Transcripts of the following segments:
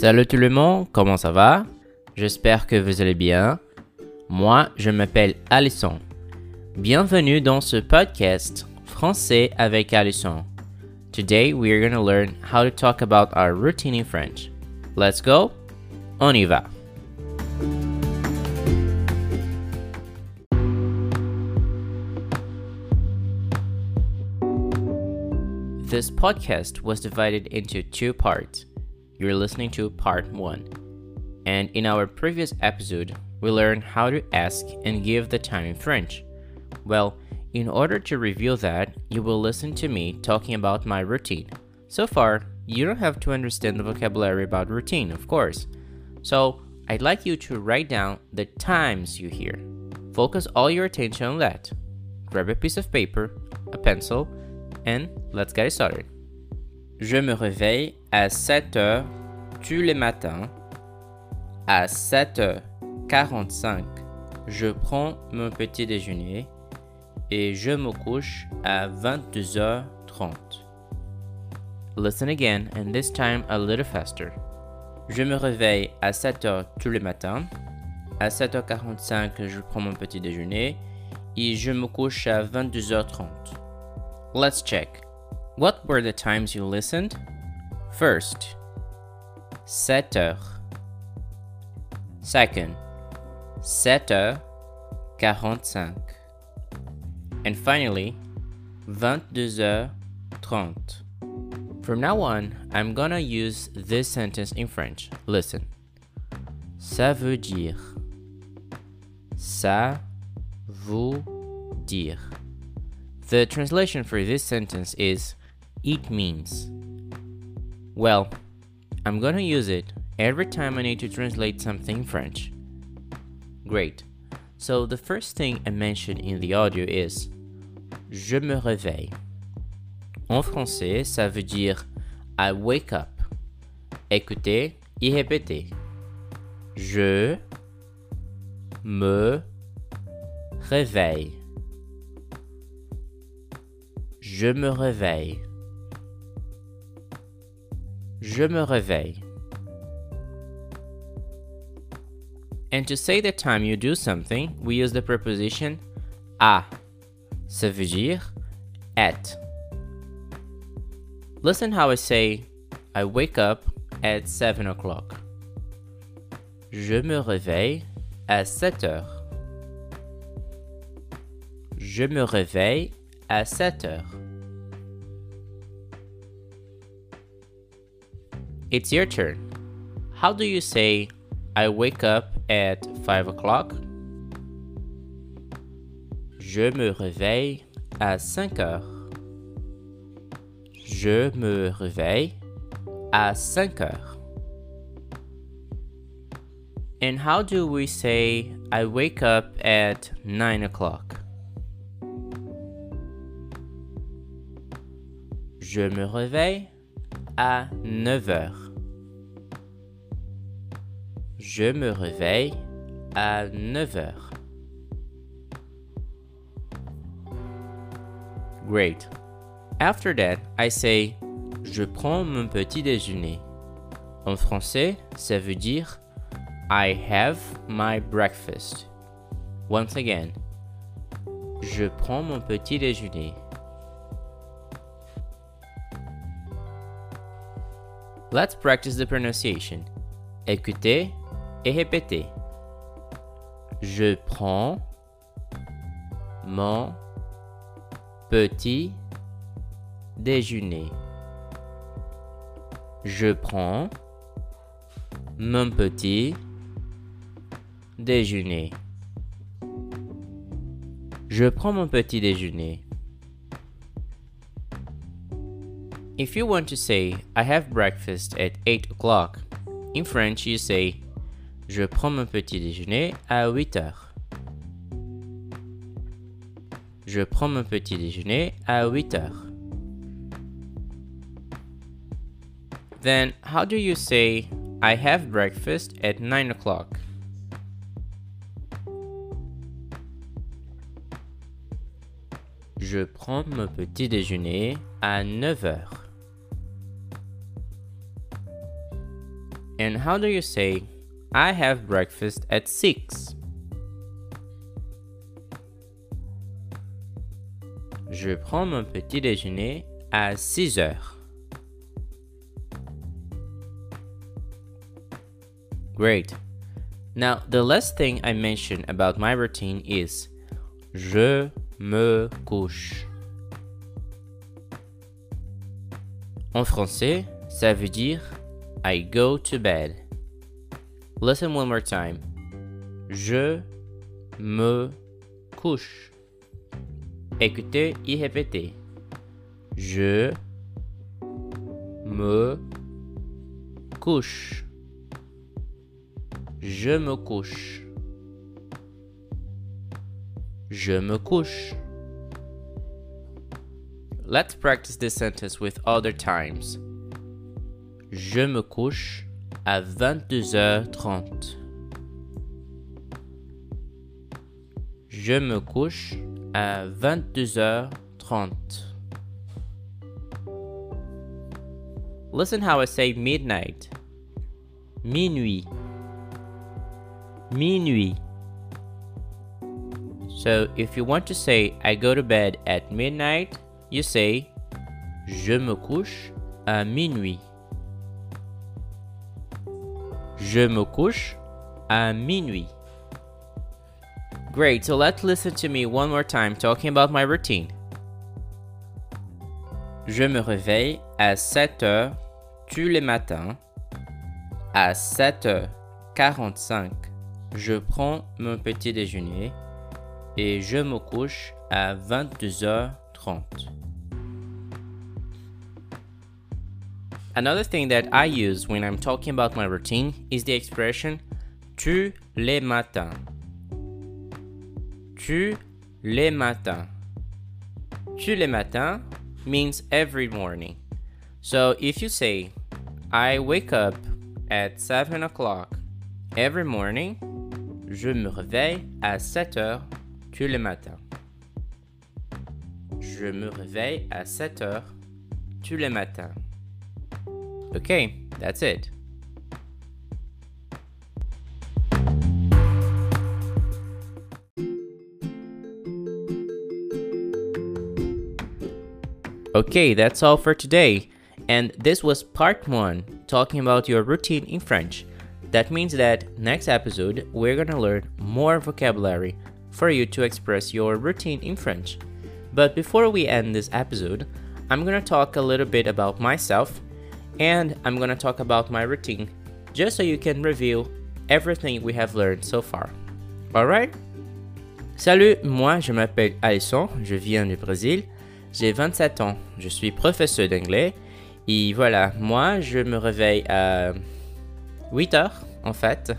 Salut tout le monde, comment ça va? J'espère que vous allez bien. Moi, je m'appelle Alison. Bienvenue dans ce podcast Français avec Alison. Today we are going to learn how to talk about our routine in French. Let's go. On y va. This podcast was divided into two parts. You're listening to part 1. And in our previous episode, we learned how to ask and give the time in French. Well, in order to review that, you will listen to me talking about my routine. So far, you don't have to understand the vocabulary about routine, of course. So, I'd like you to write down the times you hear. Focus all your attention on that. Grab a piece of paper, a pencil, and let's get started. Je me réveille à 7 heures tous les matins. À 7h45, je prends mon petit déjeuner et je me couche à 22h30. Listen again and this time a little faster. Je me réveille à 7h tous les matins. À 7h45, je prends mon petit déjeuner et je me couche à 22h30. Let's check. What were the times you listened? First, 7 heures. Second, 7 heures 45. And finally, 22 heures 30. From now on, I'm gonna use this sentence in French. Listen. Ça veut dire. Ça veut dire. The translation for this sentence is it means. Well, I'm gonna use it every time I need to translate something in French. Great. So the first thing I mentioned in the audio is Je me réveille. En français, ça veut dire I wake up. Écoutez et répétez. Je me réveille. Je me réveille. Je me réveille. And to say the time you do something, we use the preposition à. Ça veut dire at. Listen how I say I wake up at 7 o'clock. Je me réveille à 7 heures. Je me réveille à 7 heures. It's your turn. How do you say, I wake up at 5 o'clock? Je me réveille à 5 heures. Je me réveille à 5 heures. And how do we say, I wake up at 9 o'clock? Je me réveille à 9 heures. Je me réveille à 9 heures. Great. After that, I say Je prends mon petit déjeuner. En français, ça veut dire I have my breakfast. Once again, je prends mon petit déjeuner. Let's practice the pronunciation. Écoutez et répétez. Je prends mon petit déjeuner. Je prends mon petit déjeuner. Je prends mon petit déjeuner. If you want to say, I have breakfast at 8 o'clock, in French you say, Je prends mon petit déjeuner à 8 heures. Je prends mon petit déjeuner à 8 heures. Then, how do you say, I have breakfast at 9 o'clock? Je prends mon petit déjeuner à 9 heures. And how do you say, I have breakfast at 6? Je prends mon petit déjeuner à 6 heures. Great. Now, the last thing I mentioned about my routine is Je me couche. En français, ça veut dire I go to bed. Listen one more time. Je me couche. Écoutez et répétez. Je me couche. Je me couche. Je me couche. Let's practice this sentence with other times. Je me couche à 22h30. Je me couche à 22h30. Listen how I say midnight. Minuit. Minuit. So if you want to say I go to bed at midnight, you say Je me couche à minuit. Je me couche à minuit. Great, so let's listen to me one more time talking about my routine. Je me réveille à 7 heures tous les matins. À 7h45, je prends mon petit déjeuner et je me couche à 22h30. Another thing that I use when I'm talking about my routine is the expression tous les matins. Tous les matins. Les matins means every morning. So if you say, I wake up at 7 o'clock every morning, je me réveille à 7 heures tous les matins. Je me réveille à 7 heures tous les matins. Okay, that's it. Okay, that's all for today. And this was part one, talking about your routine in French. That means that next episode, we're gonna learn more vocabulary for you to express your routine in French. But before we end this episode, I'm gonna talk a little bit about myself and I'm gonna talk about my routine just so you can review everything we have learned so far. Alright? Salut, moi je m'appelle Alisson, je viens du Brésil, j'ai 27 ans, je suis professeur d'anglais et voilà, moi je me réveille à 8 heures en fait.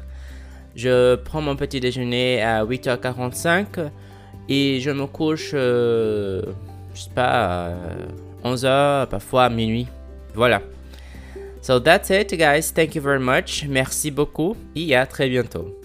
Je prends mon petit déjeuner à 8h45 et je me couche, euh, je sais pas, à 11h, parfois à minuit. Voilà. So that's it, guys. Thank you very much. Merci beaucoup et à très bientôt.